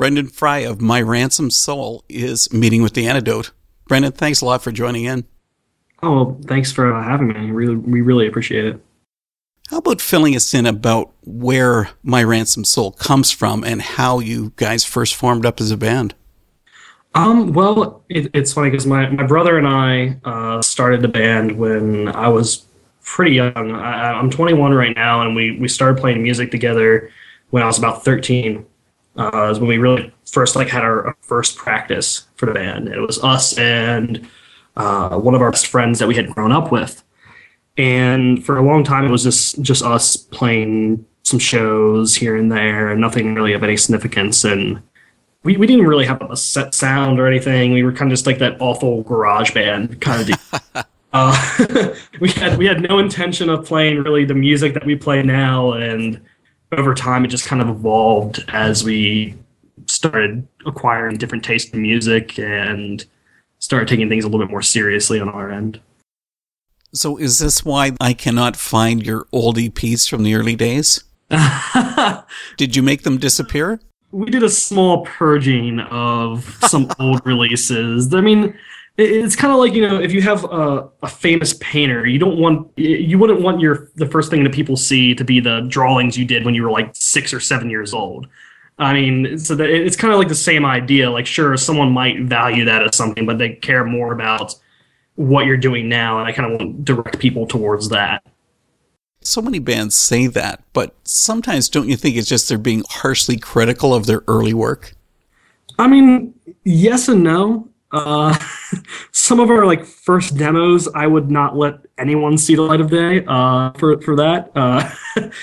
Brendan Fry of My Ransomed Soul is meeting with the antidote. Brendan, thanks a lot for joining in. Oh, well, thanks for uh, having me. Really, we really appreciate it. How about filling us in about where My Ransomed Soul comes from and how you guys first formed up as a band? Um, well, it, it's funny because my, my brother and I uh, started the band when I was pretty young. I, I'm 21 right now, and we, we started playing music together when I was about 13. Uh, is when we really first like had our, our first practice for the band. It was us and uh, one of our best friends that we had grown up with, and for a long time it was just just us playing some shows here and there, and nothing really of any significance. And we, we didn't really have a set sound or anything. We were kind of just like that awful garage band kind of uh, we had we had no intention of playing really the music that we play now, and over time it just kind of evolved as we started acquiring different tastes in music and started taking things a little bit more seriously on our end. So, is this why I cannot find your old EPs from the early days? Did you make them disappear? We did a small purging of some old releases. I mean, it's kind of like you know if you have a, a, famous painter you don't want you wouldn't want your the first thing that people see to be the drawings you did when you were like six or seven years old. I mean so that it's kind of like the same idea like sure someone might value that as something but they care more about what you're doing now and i kind of want to direct people towards that. So many bands say that but sometimes don't you think it's just they're being harshly critical of their early work? I mean yes and no uh, some of our like first demos, I would not let anyone see the light of day. Uh, for for that, uh,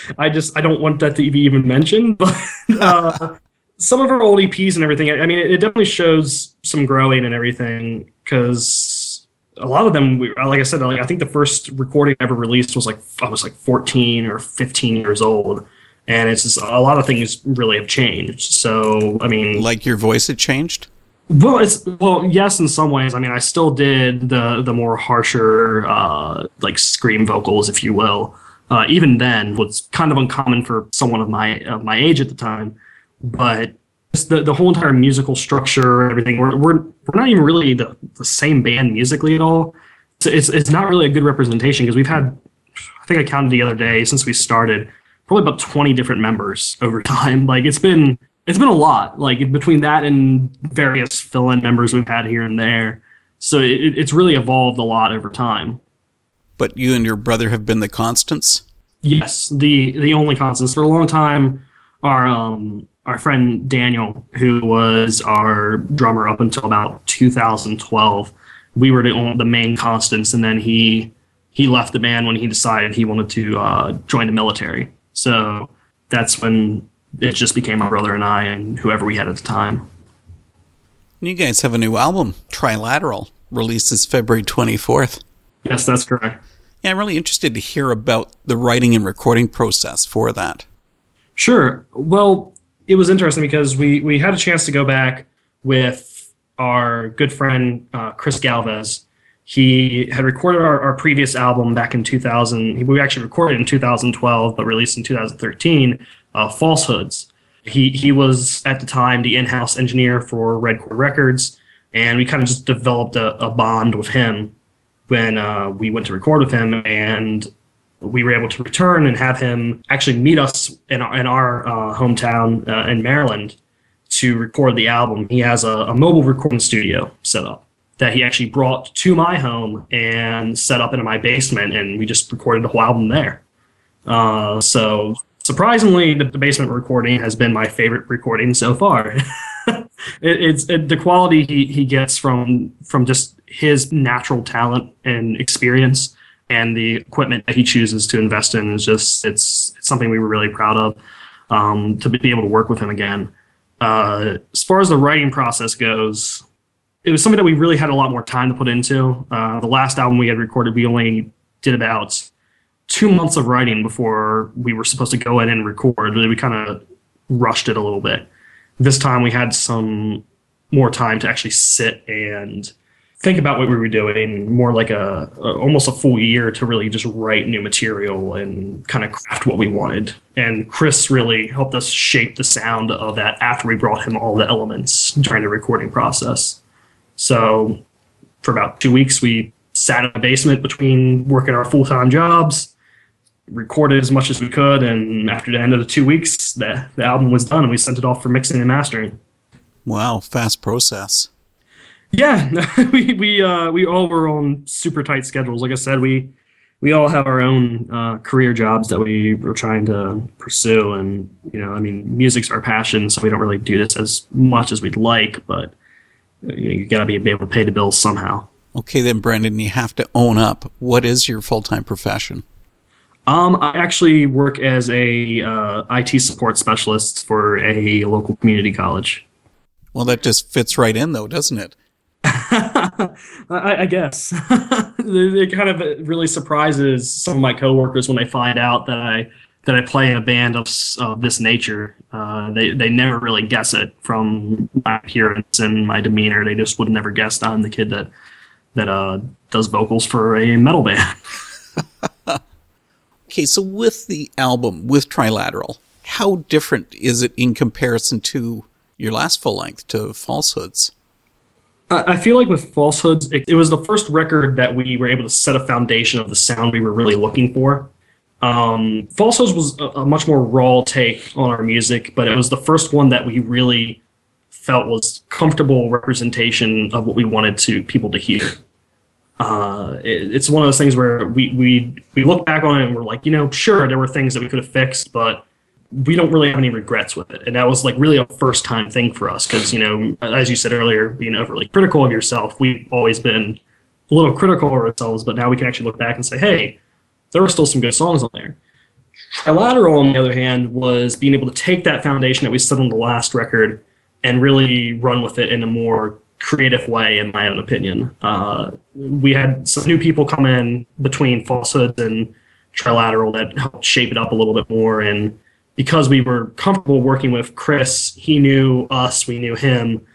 I just I don't want that to be even mentioned. But uh, some of our old EPs and everything, I mean, it definitely shows some growing and everything because a lot of them, we, like I said, like I think the first recording I ever released was like I was like 14 or 15 years old. And it's just a lot of things really have changed. So, I mean, like your voice had changed? Well, it's well, yes, in some ways. I mean, I still did the the more harsher, uh, like scream vocals, if you will. Uh, even then, was kind of uncommon for someone of my of my age at the time. But the the whole entire musical structure everything, we're we're we're not even really the, the same band musically at all. So it's it's not really a good representation because we've had, I think I counted the other day since we started, probably about twenty different members over time. Like it's been it's been a lot like between that and various fill-in members we've had here and there. So it, it's really evolved a lot over time. But you and your brother have been the constants? Yes the the only constants for a long time our um our friend daniel who was our drummer up until about 2012 we were the, the main constants and then he he left the band when he decided he wanted to uh, join the military. So that's when it just became my brother and I and whoever we had at the time. You guys have a new album, Trilateral, releases February 24th. Yes, that's correct. Yeah, I'm really interested to hear about the writing and recording process for that. Sure. Well, it was interesting because we, we had a chance to go back with our good friend uh, Chris Galvez. He had recorded our, our previous album back in 2000. We actually recorded in 2012, but released in 2013 uh, falsehoods. He he was at the time the in-house engineer for Red Chord Records, and we kind of just developed a, a bond with him when uh, we went to record with him, and we were able to return and have him actually meet us in our, in our uh, hometown uh, in Maryland to record the album. He has a, a mobile recording studio set up that he actually brought to my home and set up into my basement, and we just recorded the whole album there. Uh, so surprisingly, the, the, basement recording has been my favorite recording so far. it, it's it, the quality he, he gets from from just his natural talent and experience and the equipment that he chooses to invest in is just it's, it's something we were really proud of um, to be able to work with him again. Uh, as far as the writing process goes, it was something that we really had a lot more time to put into. Uh, the last album we had recorded, we only did about two months of writing before we were supposed to go in and record. We kind of rushed it a little bit. This time we had some more time to actually sit and think about what we were doing more like a, a, almost a full year to really just write new material and kind of craft what we wanted and chris really helped us shape the sound of that after we brought him all the elements during the recording process so for about two weeks we sat in the basement between working our full-time jobs recorded as much as we could and after the end of the two weeks the, the album was done and we sent it off for mixing and mastering wow fast process yeah, we we uh, we all were on super tight schedules. Like I said, we we all have our own uh, career jobs that we were trying to pursue, and you know, I mean, music's our passion, so we don't really do this as much as we'd like, but you, know, you gotta be able to pay the bills somehow. Okay, then, Brendan, you have to own up. What is your full time profession? Um, I actually work as a uh, IT support specialist for a local community college. Well, that just fits right in, though, doesn't it? I, I, guess it kind of really surprises some of my coworkers when they find out that I that I play in a band of, of this nature. Uh, they they never really guess it from my appearance and my demeanor. They just would never guess I'm the kid that that uh, does vocals for a metal band. okay, so with the album with Trilateral, how different is it in comparison to your last full length to Falsehoods? I feel like with Falsehoods, it, it, was the first record that we were able to set a foundation of the sound we were really looking for. Um, Falsehoods was a, a, much more raw take on our music, but it was the first one that we really felt was comfortable representation of what we wanted to people to hear. Uh, it, it's one of those things where we, we we look back on it and we're like, you know, sure, there were things that we could have fixed, but we don't really have any regrets with it. And that was like really a first time thing for us because, you know, as you said earlier, being overly critical of yourself, we've always been a little critical of ourselves, but now we can actually look back and say, hey, there were still some good songs on there. Trilateral, on the other hand, was being able to take that foundation that we set on the last record and really run with it in a more creative way, in my own opinion. Uh, we had some new people come in between Falsehoods and Trilateral that helped shape it up a little bit more and because we were comfortable working with Chris, he knew us, we knew him,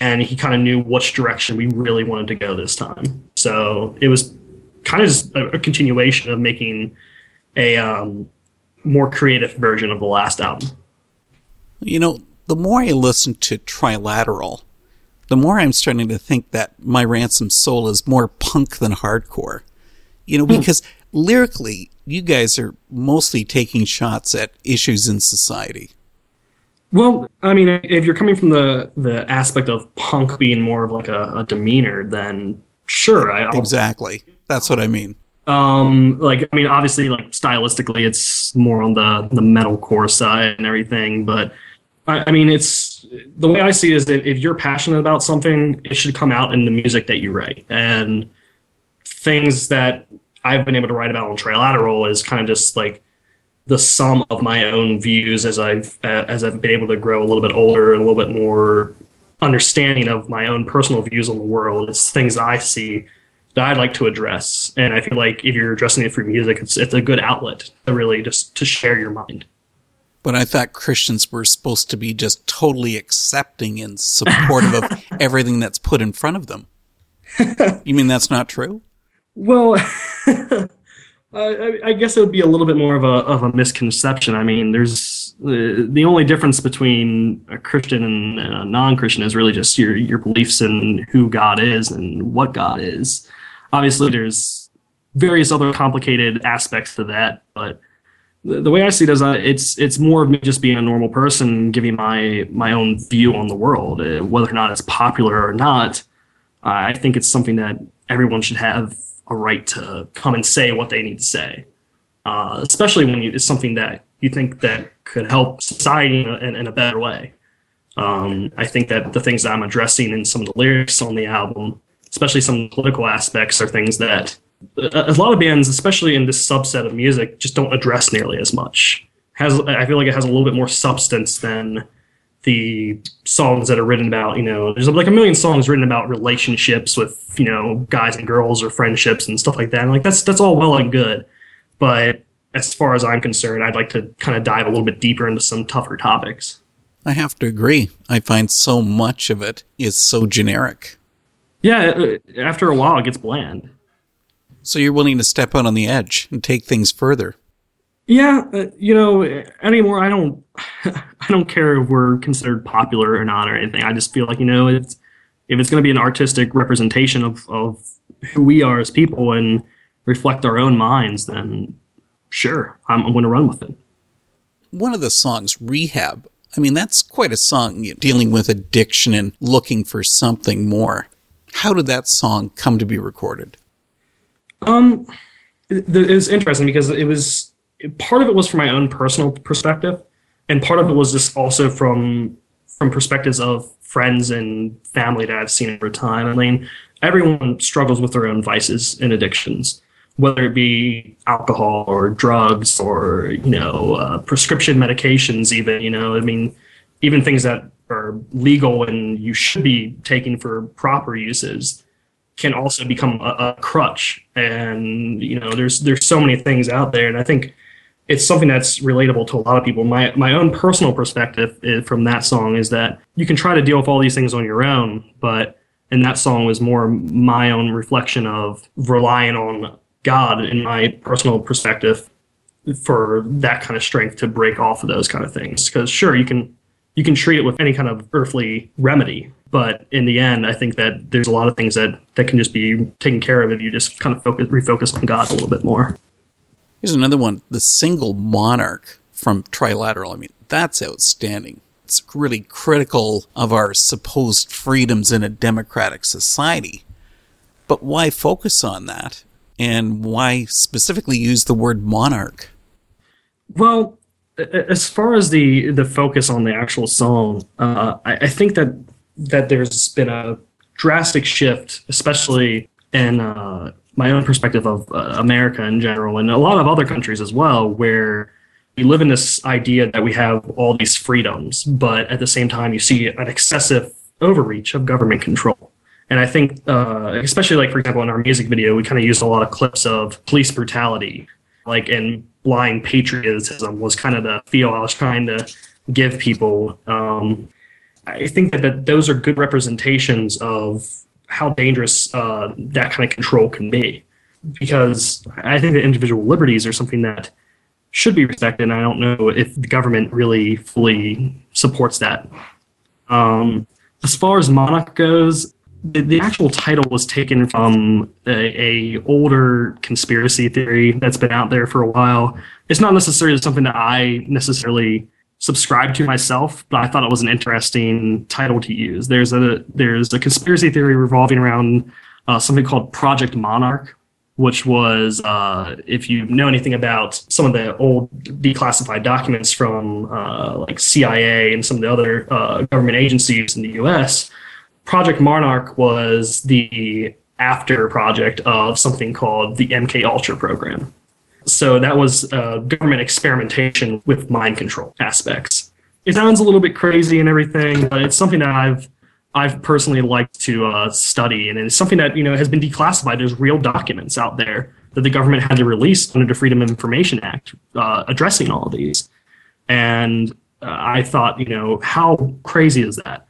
and he kind of knew which direction we really wanted to go this time. So it was kind of a, a continuation of making a um, more creative version of the last album. You know, the more I listen to Trilateral, the more I'm starting to think that My Ransomed Soul is more punk than hardcore. You know, hmm. because lyrically, you guys are mostly taking shots at issues in society. Well, I mean, if you're coming from the the aspect of punk being more of like a, a demeanor, then sure, I, exactly. That's what I mean. Um, like I mean, obviously, like stylistically, it's more on the the metalcore side and everything, but I, I mean, it's the way I see it is that if you're passionate about something, it should come out in the music that you write and things that I've been able to write about on Trilateral is kind of just like the sum of my own views as I've as I've been able to grow a little bit older and a little bit more understanding of my own personal views on the world. It's things I see that I'd like to address, and I feel like if you're addressing it through music, it's it's a good outlet to really just to share your mind. But I thought Christians were supposed to be just totally accepting and supportive of everything that's put in front of them. You mean that's not true? Well, I, I, guess it would be a little bit more of a of a misconception. I mean, there's uh, the only difference between a Christian and a non-Christian is really just your your beliefs in who God is and what God is. Obviously, there's various other complicated aspects to that, but the, way I see it is, uh, it's it's more of me just being a normal person, giving my my own view on the world, uh, whether or not it's popular or not. I think it's something that everyone should have a right to come and say what they need to say, uh, especially when you, it's something that you think that could help society in, in a better way. Um, I think that the things that I'm addressing in some of the lyrics on the album, especially some political aspects, are things that a lot of bands, especially in this subset of music, just don't address nearly as much. Has I feel like it has a little bit more substance than the songs that are written about, you know, there's like a million songs written about relationships with, you know, guys and girls or friendships and stuff like that. And like that's that's all well and good. But as far as I'm concerned, I'd like to kind of dive a little bit deeper into some tougher topics. I have to agree. I find so much of it is so generic. Yeah, uh, after a while, it gets bland. So you're willing to step out on the edge and take things further. Yeah, uh, you know, anymore I don't I don't care if we're considered popular or not or anything. I just feel like, you know, it's if it's going to be an artistic representation of of who we are as people and reflect our own minds, then sure, I'm, I'm going to run with it. One of the songs, Rehab, I mean, that's quite a song dealing with addiction and looking for something more. How did that song come to be recorded? Um, it, it was interesting because it was part of it was from my own personal perspective, and part of it was just also from from perspectives of friends and family that I've seen over time. I mean, everyone struggles with their own vices and addictions, whether it be alcohol or drugs or you know uh, prescription medications. Even you know, I mean, even things that are legal and you should be taking for proper uses can also become a, a crutch. And you know, there's there's so many things out there, and I think it's something that's relatable to a lot of people. My my own personal perspective eh, from that song is that you can try to deal with all these things on your own, but and that song was more my own reflection of relying on God in my personal perspective for that kind of strength to break off of those kind of things. Because sure, you can you can treat it with any kind of earthly remedy, but in the end, I think that there's a lot of things that that can just be taken care of if you just kind of focus refocus on God a little bit more. Here's another one: the single monarch from Trilateral. I mean, that's outstanding it's really critical of our supposed freedoms in a democratic society. But why focus on that? And why specifically use the word monarch? Well, as far as the the focus on the actual song, uh, I, I, think that that there's been a drastic shift, especially in uh, my own perspective of uh, America in general, and a lot of other countries as well, where we live in this idea that we have all these freedoms, but at the same time, you see an excessive overreach of government control. And I think, uh, especially like, for example, in our music video, we kind of used a lot of clips of police brutality, like in blind patriotism was kind of the feel I was trying to give people. Um, I think that, that those are good representations of how dangerous uh, that kind of control can be. Because I think that individual liberties are something that should be respected. And I don't know if the government really fully supports that. Um, as far as Monarch goes, the, the, actual title was taken from a, a, older conspiracy theory that's been out there for a while. It's not necessarily something that I necessarily subscribe to myself, but I thought it was an interesting title to use. There's a there's a conspiracy theory revolving around uh, something called Project Monarch, which was, uh, if you know anything about some of the old declassified documents from uh, like CIA and some of the other uh, government agencies in the US, Project Monarch was the after project of something called the MK Ultra program. So that was government experimentation with mind control aspects. It sounds a little bit crazy and everything, but it's something that I've I've personally liked to uh, study, and it's something that you know has been declassified. There's real documents out there that the government had to release under the Freedom of Information Act uh, addressing all of these. And uh, I thought, you know, how crazy is that?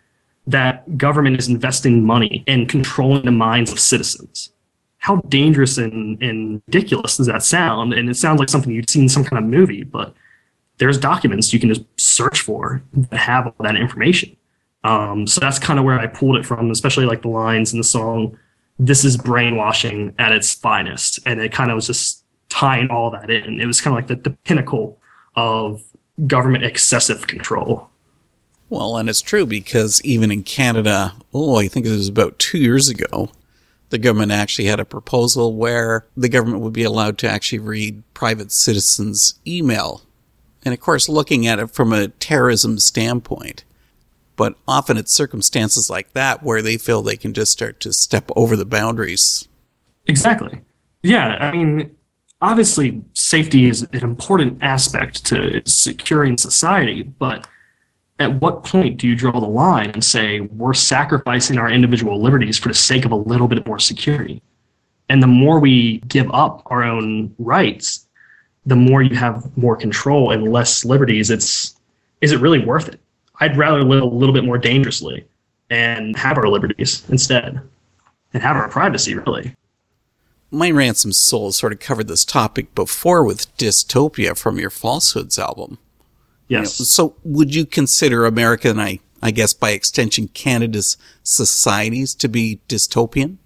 That government is investing money in controlling the minds of citizens. How dangerous and, and ridiculous does that sound? And it sounds like something you'd seen in some kind of movie, but there's documents you can just search for that have all that information um, so that's kind of where I pulled it from, especially like the lines in the song. This is brainwashing at its finest, and it kind of was just tying all that in. It was kind of like the, the pinnacle of government excessive control. Well, and it's true because even in Canada, oh, I think it was about two years ago, the government actually had a proposal where the government would be allowed to actually read private citizens' email. And of course, looking at it from a terrorism standpoint, but often it's circumstances like that where they feel they can just start to step over the boundaries. Exactly. Yeah, I mean, obviously, safety is an important aspect to securing society, but at what point do you draw the line and say we're sacrificing our individual liberties for the sake of a little bit more security? And the more we give up our own rights, the more you have more control and less liberties. It's is it really worth it? I'd rather live a little bit more dangerously and have our liberties instead. and have our privacy, really. My Ransomed Soul sort of covered this topic before with Dystopia from your Falsehoods album. Yes. You know, so would you consider America and I, I guess by extension, Canada's societies to be dystopian?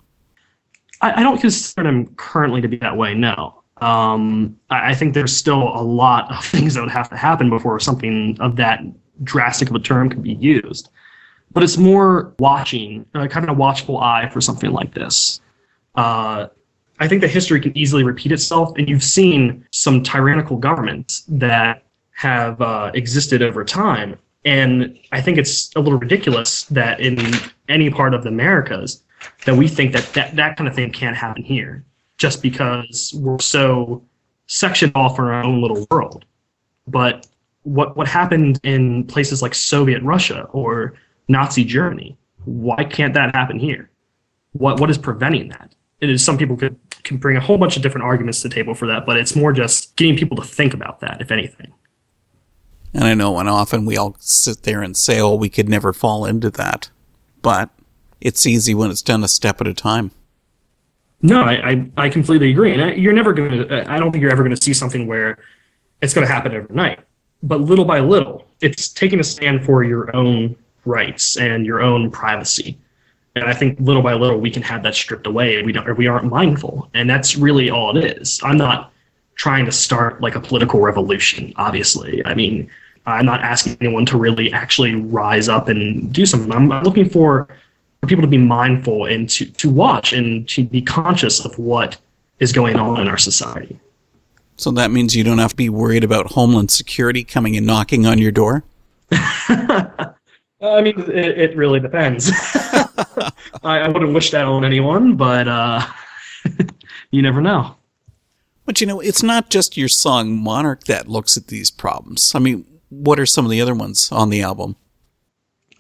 I, I don't consider them currently to be that way, no. Um, I, I think there's still a lot of things that would have to happen before something of that drastic of a term could be used. But it's more watching, a kind of a watchful eye for something like this. Uh, I think that history can easily repeat itself, and you've seen some tyrannical governments that have uh, existed over time. And I think it's a little ridiculous that in any part of the Americas that we think that that, that kind of thing can't happen here just because we're so sectioned off in our own little world. But what what happened in places like Soviet Russia or Nazi Germany, why can't that happen here? What what is preventing that? It is some people could can bring a whole bunch of different arguments to the table for that, but it's more just getting people to think about that, if anything. And I know, and often we all sit there and say, "Oh, we could never fall into that," but it's easy when it's done a step at a time. No, I, I, I completely agree. And I, you're never going to, uh, I don't think you're ever going to see something where it's going to happen overnight. But little by little, it's taking a stand for your own rights and your own privacy. And I think little by little, we can have that stripped away. We don't, we aren't mindful. And that's really all it is. I'm not trying to start like a political revolution, obviously. I mean, I'm not asking anyone to really actually rise up and do something. I'm, looking for for people to be mindful and to, to watch and to be conscious of what is going on in our society. So that means you don't have to be worried about Homeland Security coming and knocking on your door? I mean, it, it really depends. I, I, wouldn't wish that on anyone, but uh, you never know. But you know, it's not just your song Monarch that looks at these problems. I mean, what are some of the other ones on the album?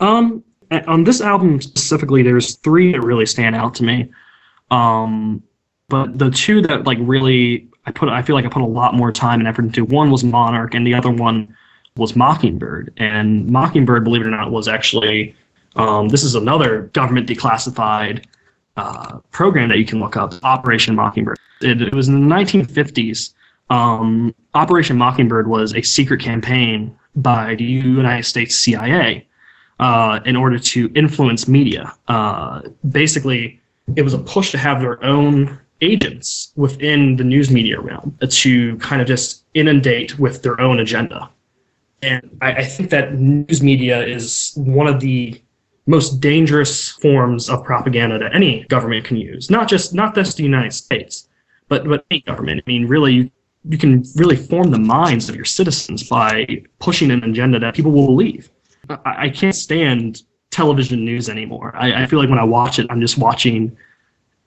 Um, on this album specifically, there's three that really stand out to me. Um, but the two that like really I put I feel like I put a lot more time and effort into. One was Monarch, and the other one was Mockingbird. And Mockingbird, believe it or not, was actually um, this is another government declassified uh, program that you can look up, Operation Mockingbird. It, it was in the 1950s. Um, Operation Mockingbird was a secret campaign by the United States CIA uh, in order to influence media. Uh, basically, it was a push to have their own agents within the news media realm to kind of just inundate with their own agenda. And I, I think that news media is one of the most dangerous forms of propaganda that any government can use. Not just not just the United States, but but any government. I mean, really, you, you can really form the minds of your citizens by pushing an agenda that people will believe. I, I can't stand television news anymore. I, I feel like when I watch it, I'm just watching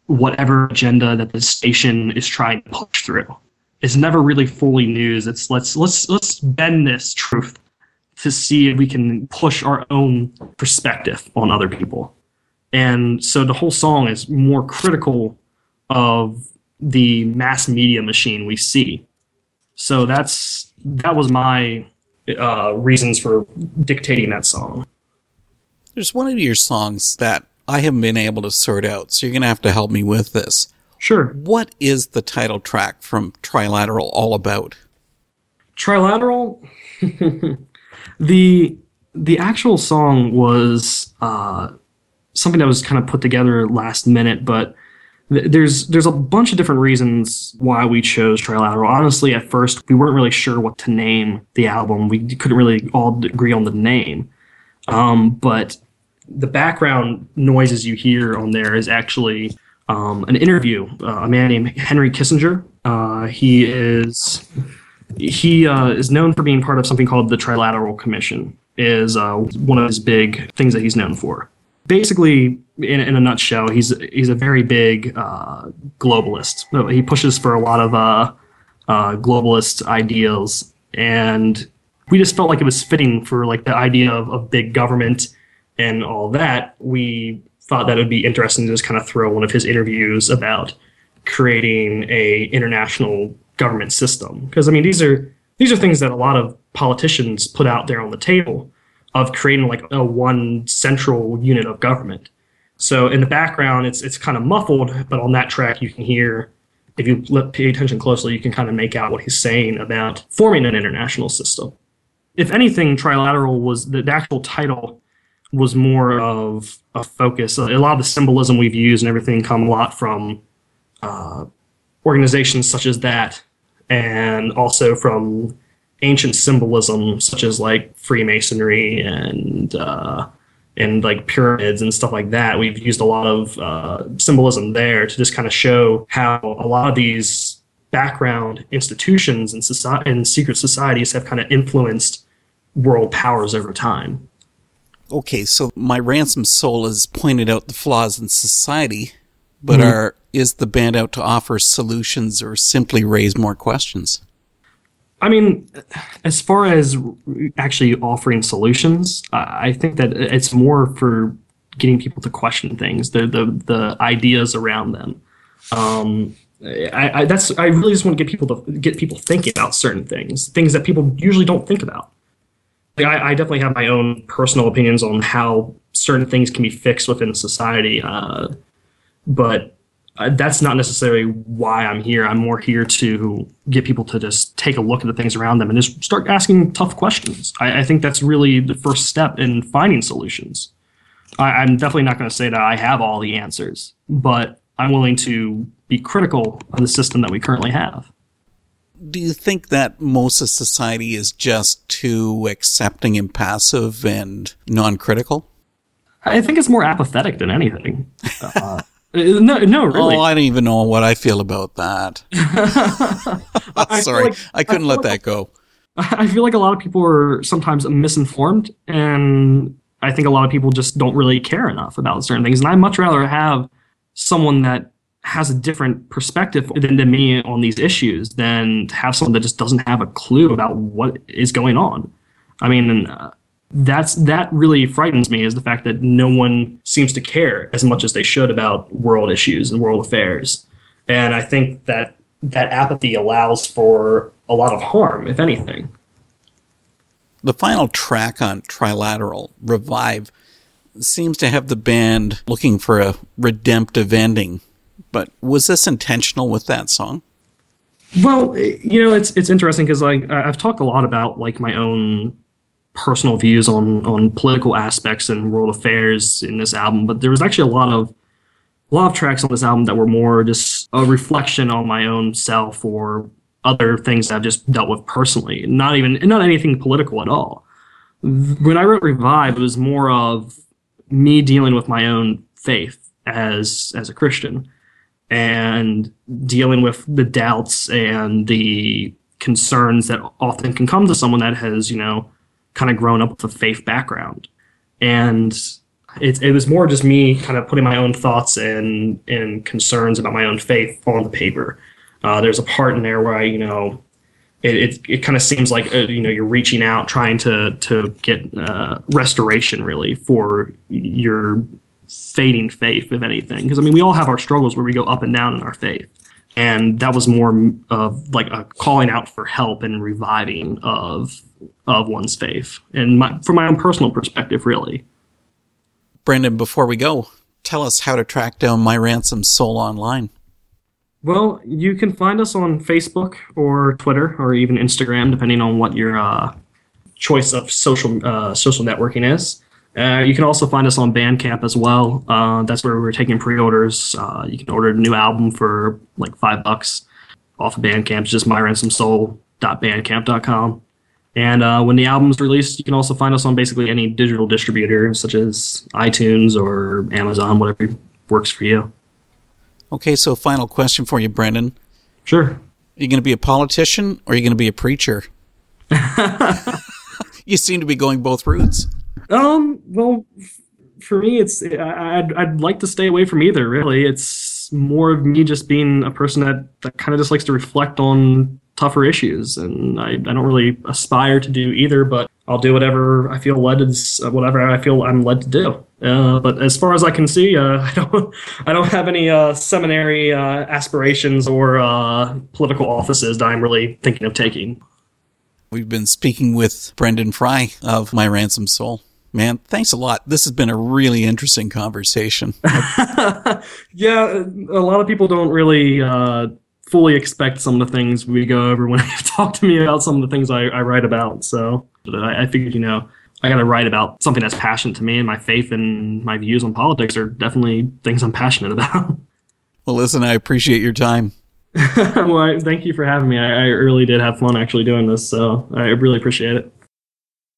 whatever agenda that the station is trying to push through. It's never really fully news. It's let's let's let's bend this truth to see if we can push our own perspective on other people. And so the whole song is more critical of the mass media machine we see. So that's that was my uh, reasons for dictating that song. There's one of your songs that I haven't been able to sort out, so you're going to have to help me with this. Sure. What is the title track from Trilateral all about? Trilateral, the the actual song was uh, something that was kind of put together last minute, but there's there's a bunch of different reasons why we chose trilateral. Honestly at first we weren't really sure what to name the album. We couldn't really all agree on the name. Um, but the background noises you hear on there is actually um, an interview uh, a man named henry kissinger. Uh, he is he uh, is known for being part of something called the trilateral commission is uh, one of his big things that he's known for basically, in, in a nutshell, he's he's a very big uh, globalist. He pushes for a lot of uh, uh, globalist ideals, and we just felt like it was fitting for like the idea of, of big government and all that. We thought that it would be interesting to just kind of throw one of his interviews about creating a international government system because I mean these are these are things that a lot of politicians put out there on the table of creating like a one central unit of government. So in the background, it's it's kind of muffled, but on that track, you can hear. If you pay attention closely, you can kind of make out what he's saying about forming an international system. If anything, trilateral was the, the actual title was more of a focus. A lot of the symbolism we've used and everything come a lot from uh, organizations such as that, and also from ancient symbolism such as like Freemasonry and uh, and like pyramids and stuff like that. We've used a lot of uh, symbolism there to just kind of show how a lot of these background institutions and society and secret societies have kind of influenced world powers over time. Okay, so my ransomed soul has pointed out the flaws in society, but mm-hmm. are is the band out to offer solutions or simply raise more questions? I mean, as far as actually offering solutions, I think that it's more for getting people to question things, the the, the ideas around them. Um, I, I, that's I really just want to get people to get people thinking about certain things, things that people usually don't think about. Like I, I definitely have my own personal opinions on how certain things can be fixed within society, uh, but uh, that's not necessarily why I'm here. I'm more here to get people to just take a look at the things around them and just start asking tough questions. I, I think that's really the first step in finding solutions. I, am definitely not going to say that I have all the answers, but I'm willing to be critical of the system that we currently have. Do you think that most of society is just too accepting and passive and non critical? I think it's more apathetic than anything. Uh, uh, no, no, really. Oh, I don't even know what I feel about that. Sorry, like, I couldn't I let like, that go. I feel like a lot of people are sometimes misinformed, and I think a lot of people just don't really care enough about certain things. And I'd much rather have someone that has a different perspective than, than me on these issues than to have someone that just doesn't have a clue about what is going on. I mean, uh, that's that really frightens me is the fact that no one seems to care as much as they should about world issues and world affairs. And i think that that apathy allows for a lot of harm if anything. The final track on trilateral revive seems to have the band looking for a redemptive ending. But was this intentional with that song? Well you know it's it's interesting because like i've talked a lot about like my own personal views on on political aspects and world affairs in this album, but there was actually a lot of a lot of tracks on this album that were more just a reflection on my own self or other things that I've just dealt with personally. Not even not anything political at all. When I wrote Revive, it was more of me dealing with my own faith as as a Christian and dealing with the doubts and the concerns that often can come to someone that has, you know, kind of grown up with a faith background. And it, it was more just me kind of putting my own thoughts and, and concerns about my own faith on the paper. Uh, there's a part in there where I, you know, it, it, it kind of seems like, uh, you know, you're reaching out, trying to, to get uh, restoration really for your fading faith, if anything. Because, I mean, we all have our struggles where we go up and down in our faith and that was more of like a calling out for help and reviving of of one's faith, and my, from my own personal perspective, really. Brendan before we go, tell us how to track down my ransomed soul online. Well, you can find us on Facebook or Twitter or even Instagram, depending on what your uh, choice of social uh, social networking is. Uh, you can also find us on Bandcamp as well. Uh, that's where we're taking pre-orders. Uh, you can order a new album for like five bucks off of Bandcamp. It's just myransomsoul.bandcamp.com. And uh, when the album's released, you can also find us on basically any digital distributor, such as iTunes or Amazon, whatever works for you. Okay, so final question for you, Brendan. Sure. Are you going to be a politician or are you going to be a preacher? you seem to be going both routes. Um. Well, for me, it's I'd I'd like to stay away from either. Really, it's more of me just being a person that that kind of just likes to reflect on tougher issues. And I, I don't really aspire to do either, but I'll do whatever I feel led is whatever I feel I'm led to do. Uh, but as far as I can see, uh, I don't I don't have any uh, seminary uh, aspirations or uh, political offices that I'm really thinking of taking. We've been speaking with Brendan Fry of My Ransomed Soul. Man, thanks a lot. This has been a really interesting conversation. yeah, a lot of people don't really uh, fully expect some of the things we go over when they talk to me about some of the things I, I write about. So I, I figured, you know, I got to write about something that's passionate to me, and my faith and my views on politics are definitely things I'm passionate about. Well, listen, I appreciate your time. well, I, thank you for having me. I, I really did have fun actually doing this, so I really appreciate it.